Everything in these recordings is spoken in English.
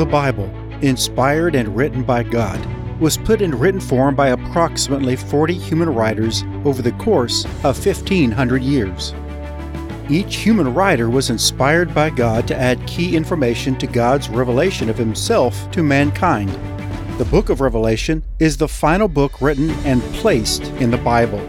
The Bible, inspired and written by God, was put in written form by approximately 40 human writers over the course of 1500 years. Each human writer was inspired by God to add key information to God's revelation of Himself to mankind. The book of Revelation is the final book written and placed in the Bible.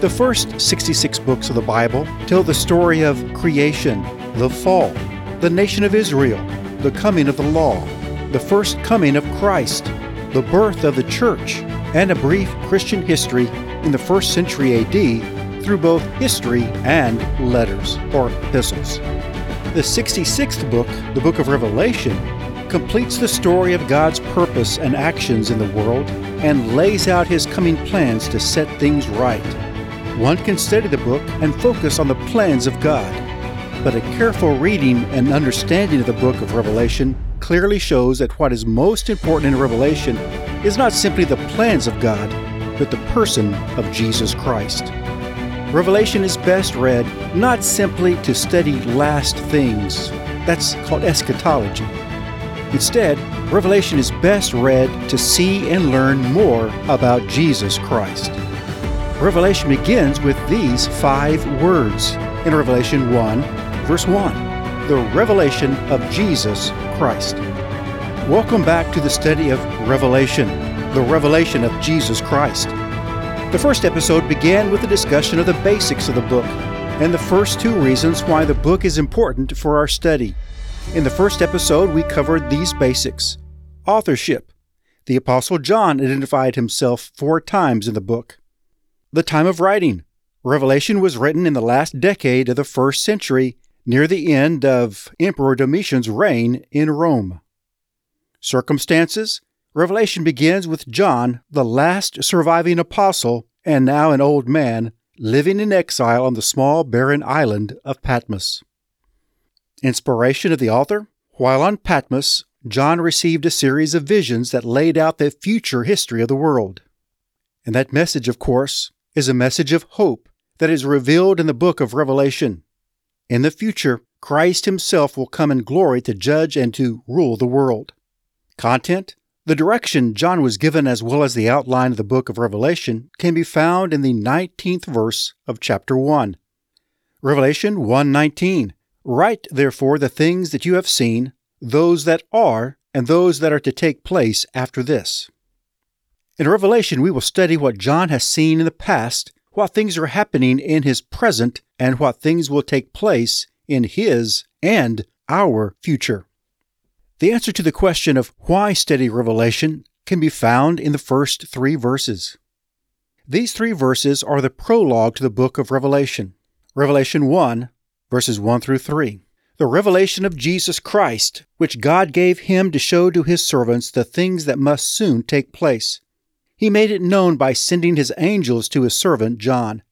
The first 66 books of the Bible tell the story of creation, the fall, the nation of Israel, the coming of the law, the first coming of Christ, the birth of the church, and a brief Christian history in the first century AD through both history and letters or epistles. The 66th book, the book of Revelation, completes the story of God's purpose and actions in the world and lays out his coming plans to set things right. One can study the book and focus on the plans of God, but a careful reading and understanding of the book of Revelation clearly shows that what is most important in Revelation is not simply the plans of God, but the person of Jesus Christ. Revelation is best read not simply to study last things, that's called eschatology. Instead, Revelation is best read to see and learn more about Jesus Christ. Revelation begins with these five words in Revelation 1, verse 1 the revelation of Jesus Christ. Welcome back to the study of Revelation, the revelation of Jesus Christ. The first episode began with a discussion of the basics of the book and the first two reasons why the book is important for our study. In the first episode, we covered these basics authorship. The Apostle John identified himself four times in the book. The time of writing. Revelation was written in the last decade of the first century, near the end of Emperor Domitian's reign in Rome. Circumstances. Revelation begins with John, the last surviving apostle and now an old man, living in exile on the small barren island of Patmos. Inspiration of the author? While on Patmos, John received a series of visions that laid out the future history of the world. And that message, of course, is a message of hope that is revealed in the book of Revelation. In the future, Christ himself will come in glory to judge and to rule the world. Content the direction John was given, as well as the outline of the book of Revelation, can be found in the 19th verse of chapter 1. Revelation 1:19 Write therefore the things that you have seen, those that are, and those that are to take place after this. In Revelation, we will study what John has seen in the past, what things are happening in his present, and what things will take place in his and our future. The answer to the question of why study Revelation can be found in the first three verses. These three verses are the prologue to the book of Revelation. Revelation 1, verses 1 through 3. The revelation of Jesus Christ, which God gave him to show to his servants the things that must soon take place. He made it known by sending his angels to his servant John,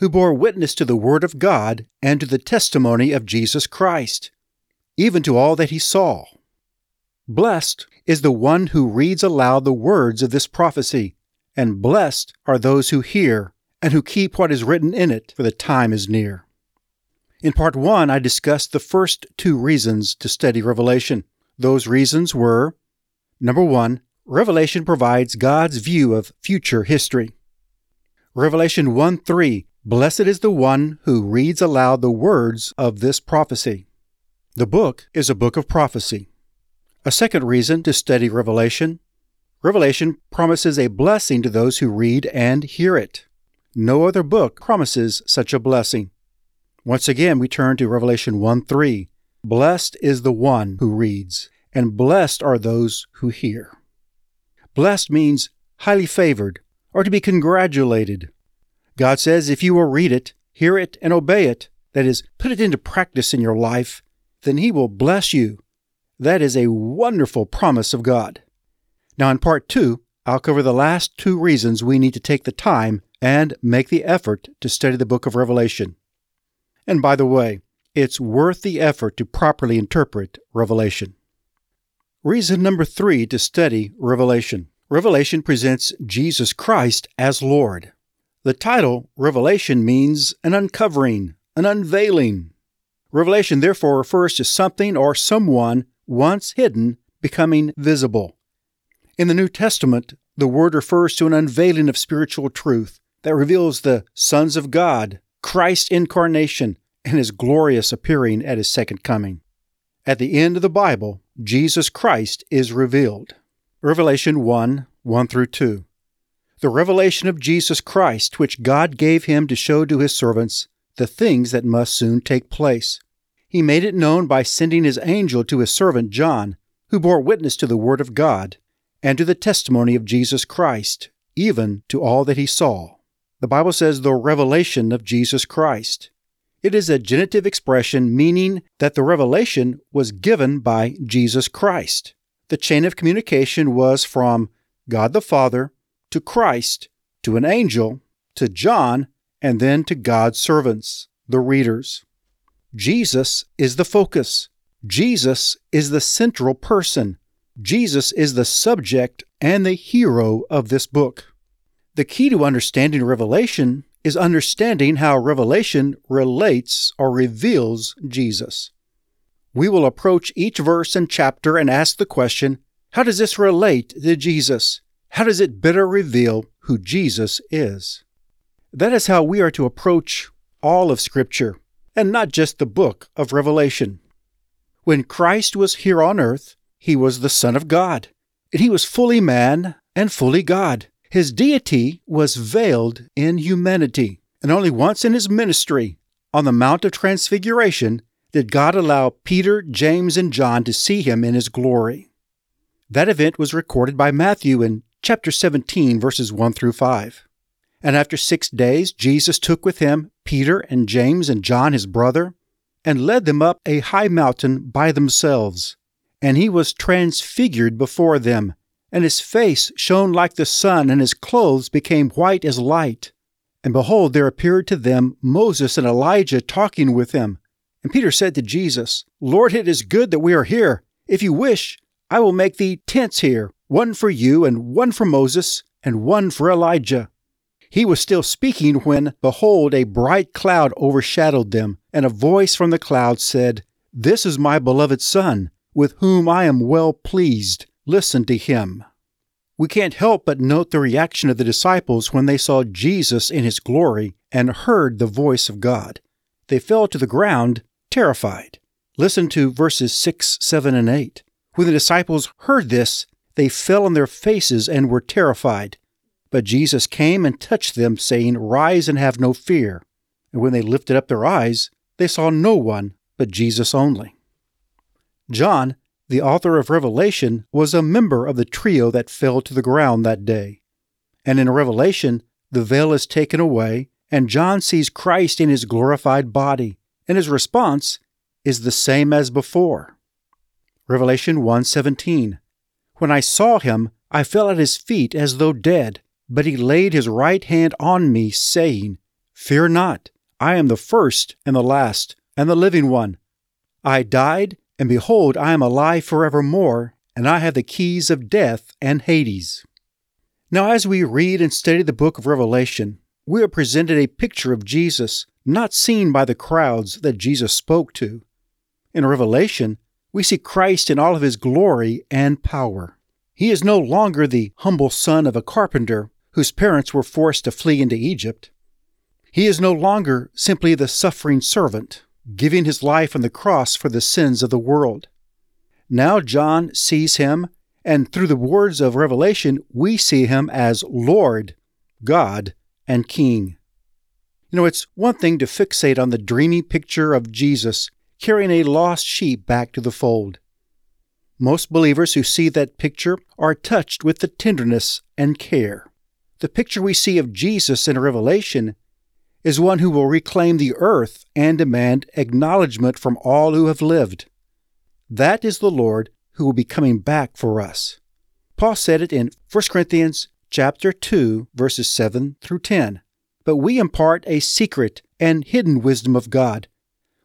who bore witness to the Word of God and to the testimony of Jesus Christ, even to all that he saw. Blessed is the one who reads aloud the words of this prophecy, and blessed are those who hear and who keep what is written in it, for the time is near. In part one, I discussed the first two reasons to study Revelation. Those reasons were number one, Revelation provides God's view of future history. Revelation 1 3 Blessed is the one who reads aloud the words of this prophecy. The book is a book of prophecy. A second reason to study Revelation Revelation promises a blessing to those who read and hear it. No other book promises such a blessing. Once again, we turn to Revelation 1 3. Blessed is the one who reads, and blessed are those who hear. Blessed means highly favored, or to be congratulated. God says if you will read it, hear it, and obey it, that is, put it into practice in your life, then He will bless you that is a wonderful promise of God. Now, in part two, I'll cover the last two reasons we need to take the time and make the effort to study the book of Revelation. And by the way, it's worth the effort to properly interpret Revelation. Reason number three to study Revelation Revelation presents Jesus Christ as Lord. The title, Revelation, means an uncovering, an unveiling. Revelation therefore refers to something or someone once hidden becoming visible. In the New Testament, the word refers to an unveiling of spiritual truth that reveals the sons of God, Christ's incarnation, and his glorious appearing at his second coming. At the end of the Bible, Jesus Christ is revealed. Revelation 1 1 through 2. The revelation of Jesus Christ, which God gave him to show to his servants the things that must soon take place. He made it known by sending his angel to his servant John, who bore witness to the Word of God and to the testimony of Jesus Christ, even to all that he saw. The Bible says the revelation of Jesus Christ. It is a genitive expression meaning that the revelation was given by Jesus Christ. The chain of communication was from God the Father to Christ to an angel to John and then to God's servants, the readers. Jesus is the focus. Jesus is the central person. Jesus is the subject and the hero of this book. The key to understanding Revelation is understanding how Revelation relates or reveals Jesus. We will approach each verse and chapter and ask the question how does this relate to Jesus? How does it better reveal who Jesus is? That is how we are to approach all of Scripture, and not just the book of Revelation. When Christ was here on earth, he was the Son of God, and he was fully man and fully God. His deity was veiled in humanity, and only once in his ministry, on the Mount of Transfiguration, did God allow Peter, James, and John to see him in his glory. That event was recorded by Matthew in chapter 17, verses 1 through 5. And after six days, Jesus took with him Peter and James and John his brother, and led them up a high mountain by themselves. And he was transfigured before them, and his face shone like the sun, and his clothes became white as light. And behold, there appeared to them Moses and Elijah talking with him. And Peter said to Jesus, Lord, it is good that we are here. If you wish, I will make thee tents here, one for you, and one for Moses, and one for Elijah. He was still speaking when, behold, a bright cloud overshadowed them, and a voice from the cloud said, This is my beloved Son, with whom I am well pleased listen to him. We can't help but note the reaction of the disciples when they saw Jesus in his glory and heard the voice of God. They fell to the ground, terrified. Listen to verses 6, 7, and 8. When the disciples heard this, they fell on their faces and were terrified. But Jesus came and touched them, saying, Rise and have no fear. And when they lifted up their eyes, they saw no one but Jesus only. John the author of Revelation was a member of the trio that fell to the ground that day. And in Revelation, the veil is taken away, and John sees Christ in his glorified body, and his response is the same as before. Revelation 1:17 When I saw him, I fell at his feet as though dead, but he laid his right hand on me, saying, Fear not, I am the first and the last, and the living one. I died, and behold, I am alive forevermore, and I have the keys of death and Hades. Now, as we read and study the book of Revelation, we are presented a picture of Jesus not seen by the crowds that Jesus spoke to. In Revelation, we see Christ in all of his glory and power. He is no longer the humble son of a carpenter whose parents were forced to flee into Egypt. He is no longer simply the suffering servant giving his life on the cross for the sins of the world. Now John sees him, and through the words of Revelation, we see him as Lord, God, and King. You know, it's one thing to fixate on the dreamy picture of Jesus carrying a lost sheep back to the fold. Most believers who see that picture are touched with the tenderness and care. The picture we see of Jesus in Revelation is one who will reclaim the earth and demand acknowledgement from all who have lived. That is the Lord who will be coming back for us. Paul said it in 1 Corinthians chapter 2 verses 7 through 10. But we impart a secret and hidden wisdom of God,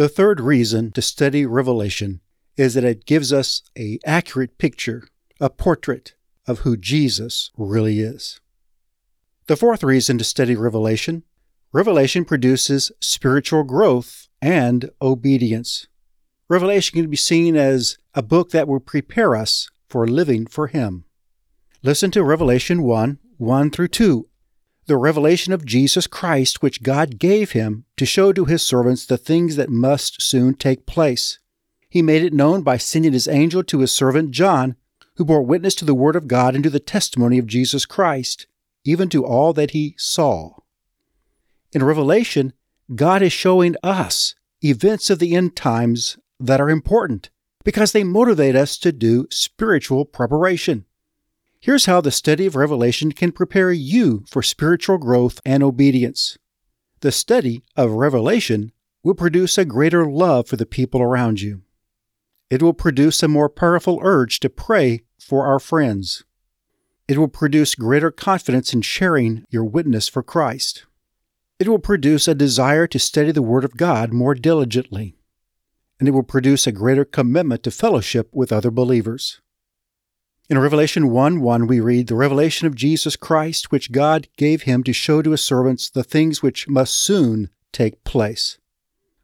The third reason to study Revelation is that it gives us a accurate picture, a portrait of who Jesus really is. The fourth reason to study Revelation Revelation produces spiritual growth and obedience. Revelation can be seen as a book that will prepare us for living for Him. Listen to Revelation 1 1 through 2, the revelation of Jesus Christ, which God gave him to show to his servants the things that must soon take place. He made it known by sending his angel to his servant John, who bore witness to the word of God and to the testimony of Jesus Christ, even to all that he saw. In Revelation, God is showing us events of the end times that are important because they motivate us to do spiritual preparation. Here's how the study of Revelation can prepare you for spiritual growth and obedience. The study of Revelation will produce a greater love for the people around you. It will produce a more powerful urge to pray for our friends. It will produce greater confidence in sharing your witness for Christ. It will produce a desire to study the Word of God more diligently. And it will produce a greater commitment to fellowship with other believers. In Revelation 1 1, we read, The revelation of Jesus Christ, which God gave him to show to his servants the things which must soon take place.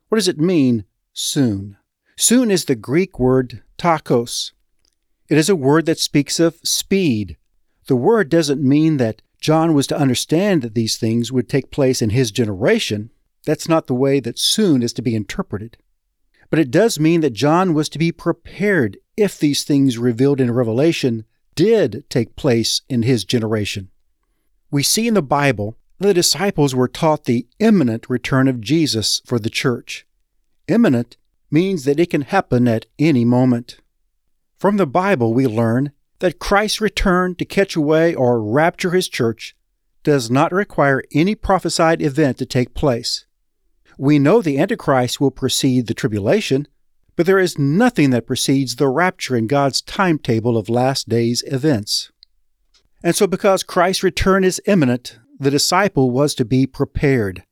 What does it mean, soon? Soon is the Greek word tachos. It is a word that speaks of speed. The word doesn't mean that John was to understand that these things would take place in his generation. That's not the way that soon is to be interpreted. But it does mean that John was to be prepared if these things revealed in Revelation did take place in his generation. We see in the Bible the disciples were taught the imminent return of Jesus for the church. Imminent means that it can happen at any moment. From the Bible, we learn that Christ's return to catch away or rapture his church does not require any prophesied event to take place. We know the Antichrist will precede the tribulation, but there is nothing that precedes the rapture in God's timetable of last days events. And so, because Christ's return is imminent, the disciple was to be prepared.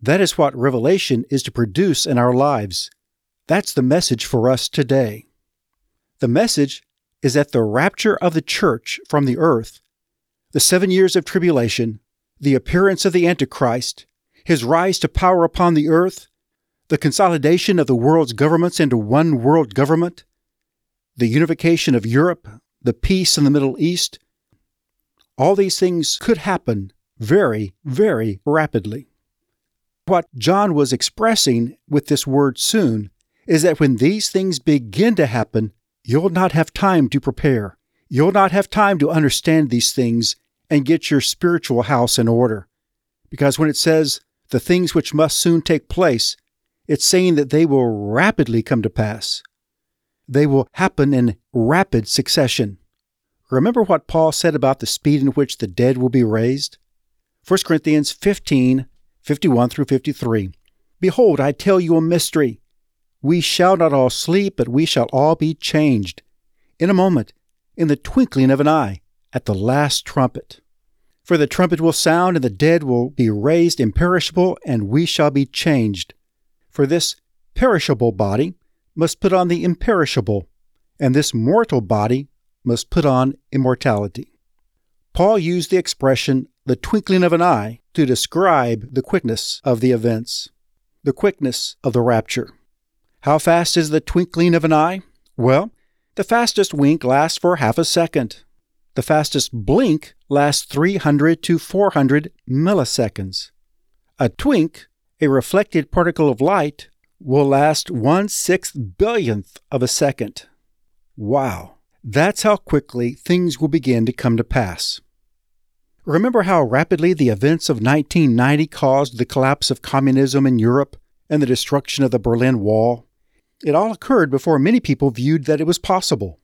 That is what Revelation is to produce in our lives. That's the message for us today. The message is that the rapture of the church from the earth, the seven years of tribulation, the appearance of the Antichrist, his rise to power upon the earth, the consolidation of the world's governments into one world government, the unification of Europe, the peace in the Middle East, all these things could happen very, very rapidly. What John was expressing with this word soon is that when these things begin to happen, you'll not have time to prepare. You'll not have time to understand these things and get your spiritual house in order. Because when it says the things which must soon take place, it's saying that they will rapidly come to pass. They will happen in rapid succession. Remember what Paul said about the speed in which the dead will be raised? 1 Corinthians 15 51 through 53. Behold, I tell you a mystery. We shall not all sleep, but we shall all be changed. In a moment, in the twinkling of an eye, at the last trumpet. For the trumpet will sound, and the dead will be raised imperishable, and we shall be changed. For this perishable body must put on the imperishable, and this mortal body must put on immortality. Paul used the expression the twinkling of an eye to describe the quickness of the events, the quickness of the rapture. How fast is the twinkling of an eye? Well, the fastest wink lasts for half a second. The fastest blink lasts 300 to 400 milliseconds. A twink a reflected particle of light will last one sixth billionth of a second. Wow, that's how quickly things will begin to come to pass. Remember how rapidly the events of 1990 caused the collapse of communism in Europe and the destruction of the Berlin Wall? It all occurred before many people viewed that it was possible.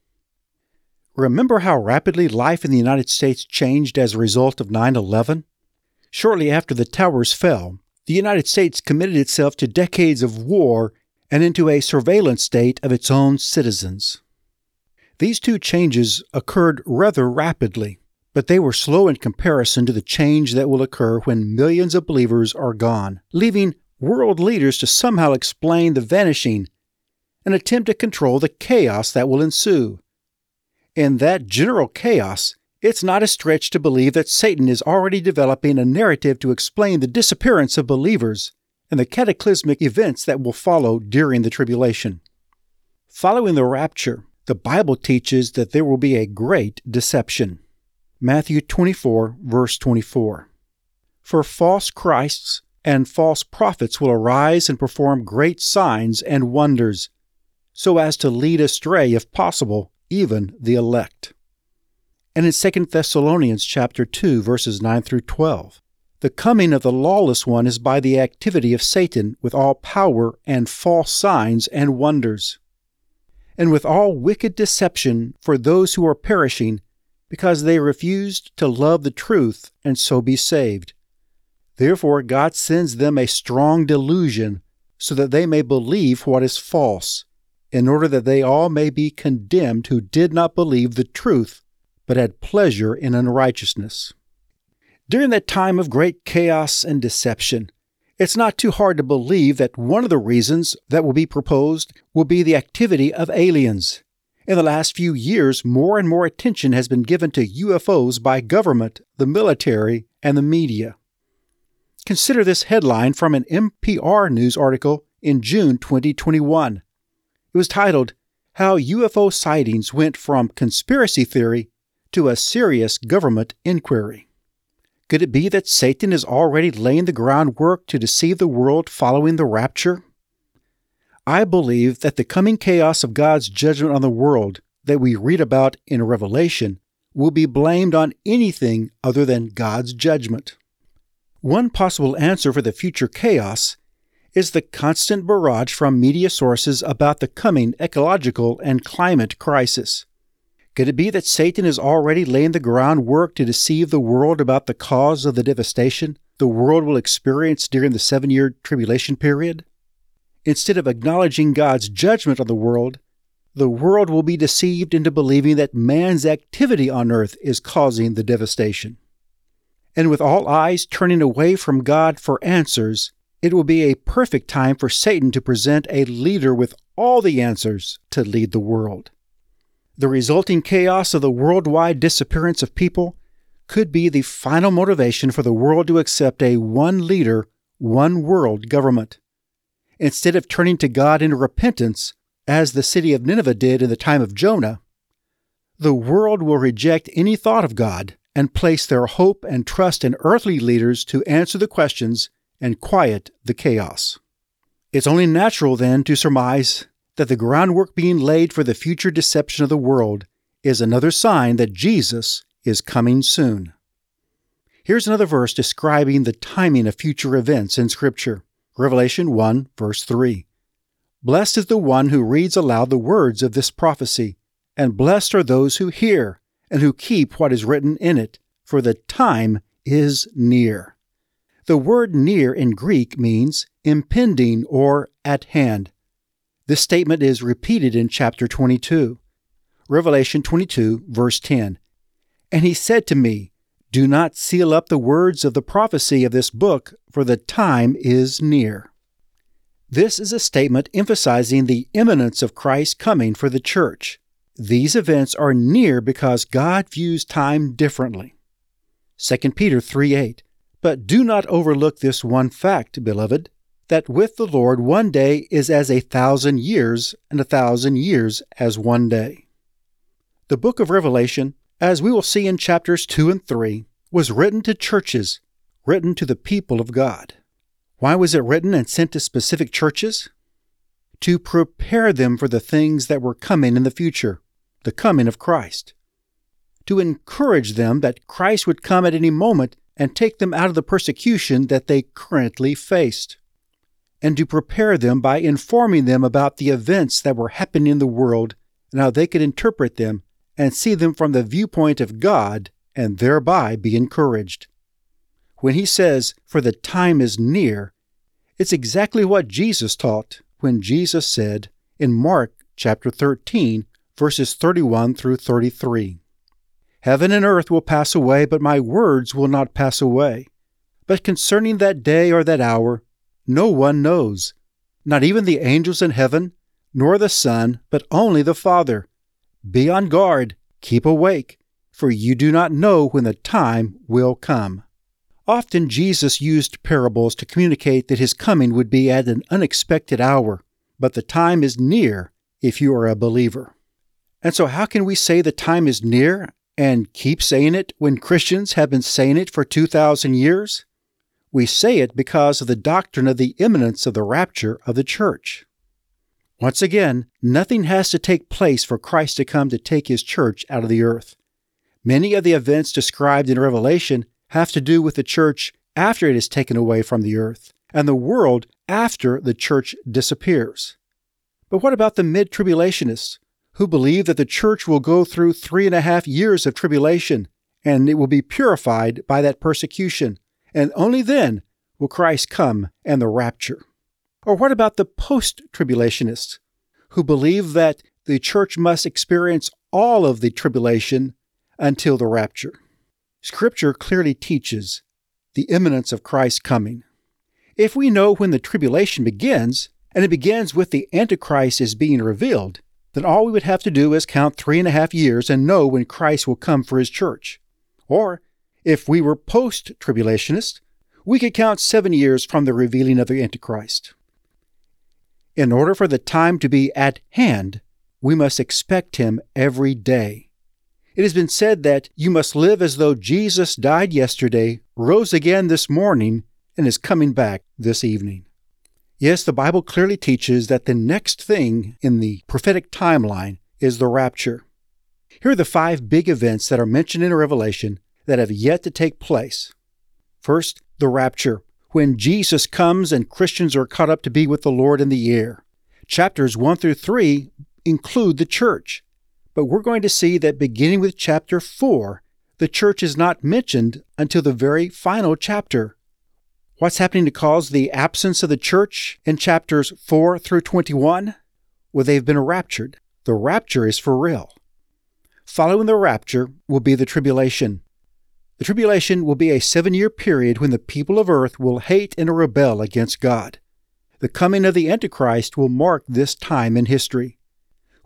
Remember how rapidly life in the United States changed as a result of 9 11? Shortly after the towers fell, the United States committed itself to decades of war and into a surveillance state of its own citizens. These two changes occurred rather rapidly, but they were slow in comparison to the change that will occur when millions of believers are gone, leaving world leaders to somehow explain the vanishing and attempt to control the chaos that will ensue. In that general chaos, it's not a stretch to believe that Satan is already developing a narrative to explain the disappearance of believers and the cataclysmic events that will follow during the tribulation. Following the rapture, the Bible teaches that there will be a great deception. Matthew 24, verse 24. For false Christs and false prophets will arise and perform great signs and wonders, so as to lead astray, if possible, even the elect. And in 2 Thessalonians chapter 2 verses 9 through 12, the coming of the lawless one is by the activity of Satan with all power and false signs and wonders, and with all wicked deception for those who are perishing, because they refused to love the truth and so be saved. Therefore, God sends them a strong delusion so that they may believe what is false, in order that they all may be condemned who did not believe the truth, but had pleasure in unrighteousness. During that time of great chaos and deception, it's not too hard to believe that one of the reasons that will be proposed will be the activity of aliens. In the last few years, more and more attention has been given to UFOs by government, the military, and the media. Consider this headline from an NPR news article in June 2021. It was titled, How UFO Sightings Went from Conspiracy Theory to a Serious Government Inquiry. Could it be that Satan is already laying the groundwork to deceive the world following the rapture? I believe that the coming chaos of God's judgment on the world that we read about in Revelation will be blamed on anything other than God's judgment. One possible answer for the future chaos is the constant barrage from media sources about the coming ecological and climate crisis. Could it be that Satan is already laying the groundwork to deceive the world about the cause of the devastation the world will experience during the seven year tribulation period? Instead of acknowledging God's judgment on the world, the world will be deceived into believing that man's activity on earth is causing the devastation. And with all eyes turning away from God for answers, it will be a perfect time for Satan to present a leader with all the answers to lead the world. The resulting chaos of the worldwide disappearance of people could be the final motivation for the world to accept a one leader, one world government. Instead of turning to God in repentance, as the city of Nineveh did in the time of Jonah, the world will reject any thought of God and place their hope and trust in earthly leaders to answer the questions and quiet the chaos. It's only natural, then, to surmise that the groundwork being laid for the future deception of the world is another sign that Jesus is coming soon. Here's another verse describing the timing of future events in Scripture Revelation 1, verse 3. Blessed is the one who reads aloud the words of this prophecy, and blessed are those who hear and who keep what is written in it, for the time is near. The word near in Greek means impending or at hand. This statement is repeated in chapter 22. Revelation 22, verse 10. And he said to me, Do not seal up the words of the prophecy of this book, for the time is near. This is a statement emphasizing the imminence of Christ's coming for the church. These events are near because God views time differently. 2 Peter 3 8. But do not overlook this one fact, beloved, that with the Lord one day is as a thousand years, and a thousand years as one day. The book of Revelation, as we will see in chapters 2 and 3, was written to churches, written to the people of God. Why was it written and sent to specific churches? To prepare them for the things that were coming in the future, the coming of Christ. To encourage them that Christ would come at any moment and take them out of the persecution that they currently faced, and to prepare them by informing them about the events that were happening in the world and how they could interpret them and see them from the viewpoint of God and thereby be encouraged. When he says, For the time is near, it's exactly what Jesus taught when Jesus said in Mark chapter 13, verses 31 through 33. Heaven and earth will pass away, but my words will not pass away. But concerning that day or that hour, no one knows, not even the angels in heaven, nor the Son, but only the Father. Be on guard, keep awake, for you do not know when the time will come. Often Jesus used parables to communicate that his coming would be at an unexpected hour, but the time is near if you are a believer. And so, how can we say the time is near and keep saying it when Christians have been saying it for 2,000 years? We say it because of the doctrine of the imminence of the rapture of the church. Once again, nothing has to take place for Christ to come to take his church out of the earth. Many of the events described in Revelation have to do with the church after it is taken away from the earth, and the world after the church disappears. But what about the mid tribulationists who believe that the church will go through three and a half years of tribulation and it will be purified by that persecution, and only then will Christ come and the rapture? Or what about the post tribulationists who believe that the church must experience all of the tribulation until the rapture? Scripture clearly teaches the imminence of Christ's coming. If we know when the tribulation begins, and it begins with the Antichrist as being revealed, then all we would have to do is count three and a half years and know when Christ will come for his church. Or, if we were post tribulationists, we could count seven years from the revealing of the Antichrist. In order for the time to be at hand, we must expect him every day. It has been said that you must live as though Jesus died yesterday, rose again this morning, and is coming back this evening. Yes, the Bible clearly teaches that the next thing in the prophetic timeline is the rapture. Here are the five big events that are mentioned in Revelation that have yet to take place. First, the rapture, when Jesus comes and Christians are caught up to be with the Lord in the air. Chapters 1 through 3 include the church. But we're going to see that beginning with chapter 4, the church is not mentioned until the very final chapter. What's happening to cause the absence of the church in chapters 4 through 21? Well, they've been raptured. The rapture is for real. Following the rapture will be the tribulation. The tribulation will be a seven year period when the people of earth will hate and rebel against God. The coming of the Antichrist will mark this time in history.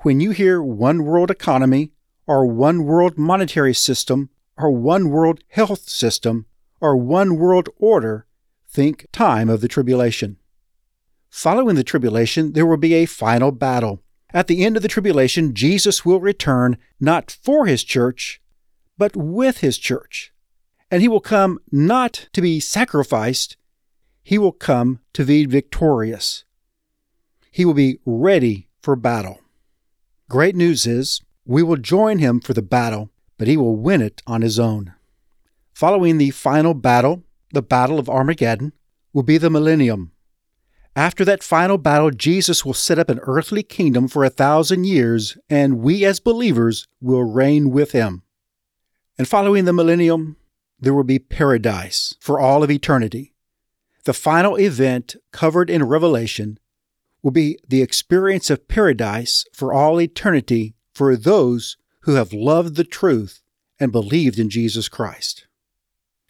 When you hear one world economy, or one world monetary system, or one world health system, or one world order, think time of the tribulation. Following the tribulation, there will be a final battle. At the end of the tribulation, Jesus will return not for his church, but with his church. And he will come not to be sacrificed, he will come to be victorious. He will be ready for battle. Great news is we will join him for the battle, but he will win it on his own. Following the final battle, the Battle of Armageddon, will be the millennium. After that final battle, Jesus will set up an earthly kingdom for a thousand years, and we as believers will reign with him. And following the millennium, there will be paradise for all of eternity. The final event covered in Revelation will be the experience of paradise for all eternity for those who have loved the truth and believed in Jesus Christ.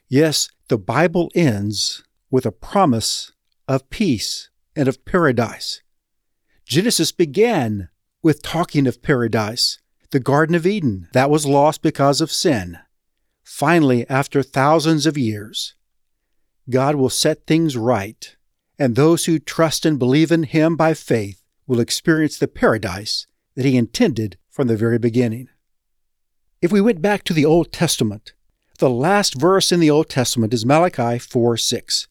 Yes, the Bible ends with a promise of peace and of paradise. Genesis began with talking of paradise, the Garden of Eden that was lost because of sin. Finally, after thousands of years, God will set things right and those who trust and believe in Him by faith will experience the paradise that He intended from the very beginning. If we went back to the Old Testament, the last verse in the Old Testament is Malachi 4 6.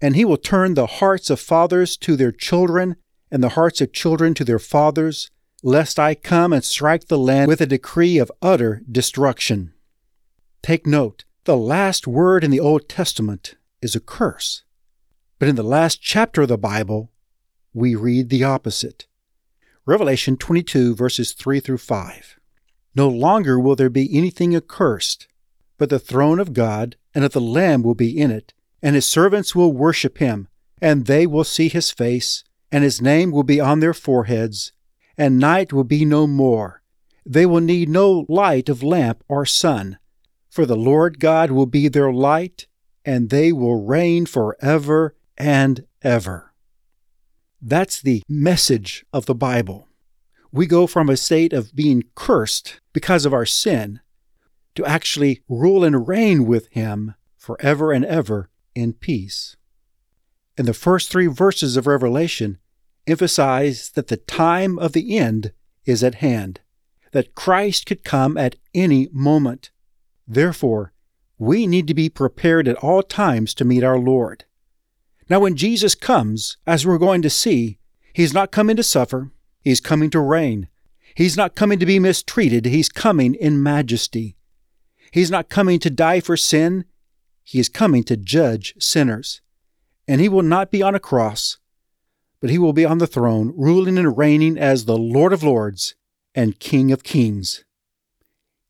And he will turn the hearts of fathers to their children, and the hearts of children to their fathers, lest I come and strike the land with a decree of utter destruction. Take note, the last word in the Old Testament is a curse. But in the last chapter of the Bible, we read the opposite. Revelation 22, verses 3 through 5. No longer will there be anything accursed, but the throne of God and of the Lamb will be in it, and his servants will worship him, and they will see his face, and his name will be on their foreheads, and night will be no more. They will need no light of lamp or sun, for the Lord God will be their light, and they will reign forever and ever. That's the message of the Bible. We go from a state of being cursed because of our sin to actually rule and reign with Him forever and ever in peace. And the first three verses of Revelation emphasize that the time of the end is at hand, that Christ could come at any moment. Therefore, we need to be prepared at all times to meet our Lord. Now, when Jesus comes, as we're going to see, He's not coming to suffer, He's coming to reign. He's not coming to be mistreated, He's coming in majesty. He's not coming to die for sin, He is coming to judge sinners. And He will not be on a cross, but He will be on the throne, ruling and reigning as the Lord of Lords and King of Kings.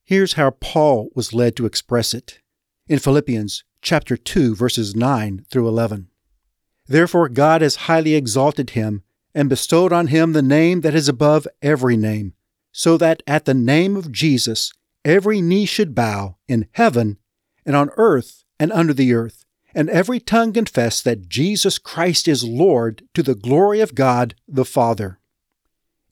Here's how Paul was led to express it in Philippians chapter 2 verses 9 through 11. Therefore God has highly exalted him and bestowed on him the name that is above every name, so that at the name of Jesus every knee should bow in heaven and on earth and under the earth, and every tongue confess that Jesus Christ is Lord to the glory of God the Father.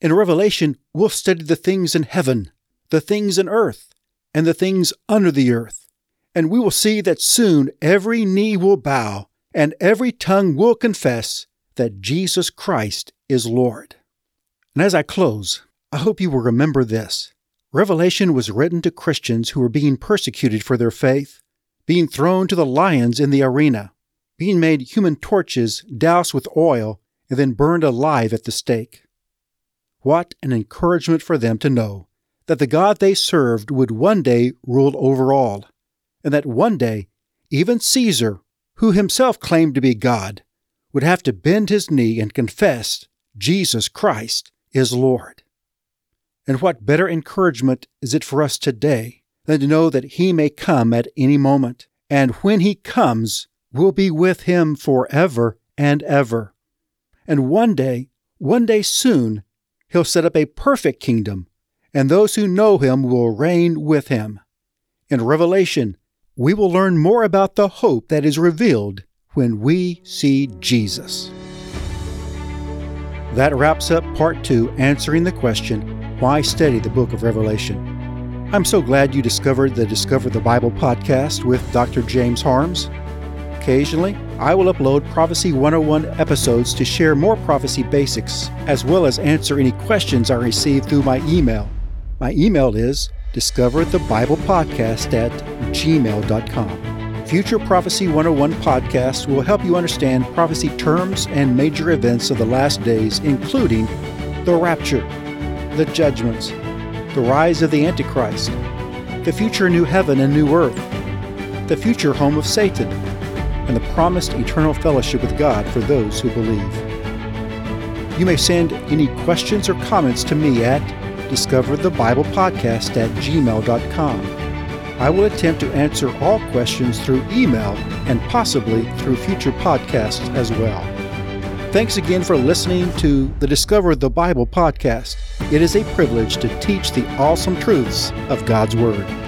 In Revelation, we'll study the things in heaven, the things in earth, and the things under the earth, and we will see that soon every knee will bow and every tongue will confess that Jesus Christ is Lord. And as I close, I hope you will remember this. Revelation was written to Christians who were being persecuted for their faith, being thrown to the lions in the arena, being made human torches doused with oil, and then burned alive at the stake. What an encouragement for them to know that the God they served would one day rule over all, and that one day even Caesar who himself claimed to be God, would have to bend his knee and confess Jesus Christ is Lord. And what better encouragement is it for us today than to know that he may come at any moment, and when he comes, we'll be with him forever and ever. And one day, one day soon, he'll set up a perfect kingdom, and those who know him will reign with him. In Revelation, we will learn more about the hope that is revealed when we see Jesus. That wraps up part two, answering the question why study the book of Revelation? I'm so glad you discovered the Discover the Bible podcast with Dr. James Harms. Occasionally, I will upload Prophecy 101 episodes to share more prophecy basics, as well as answer any questions I receive through my email. My email is discoverthebiblepodcast the Bible podcast at gmail.com. Future Prophecy 101 podcast will help you understand prophecy terms and major events of the last days, including the rapture, the judgments, the rise of the Antichrist, the future new heaven and new earth, the future home of Satan, and the promised eternal fellowship with God for those who believe. You may send any questions or comments to me at discover the Bible podcast at gmail.com. I will attempt to answer all questions through email and possibly through future podcasts as well. Thanks again for listening to the Discover the Bible podcast. It is a privilege to teach the awesome truths of God's Word.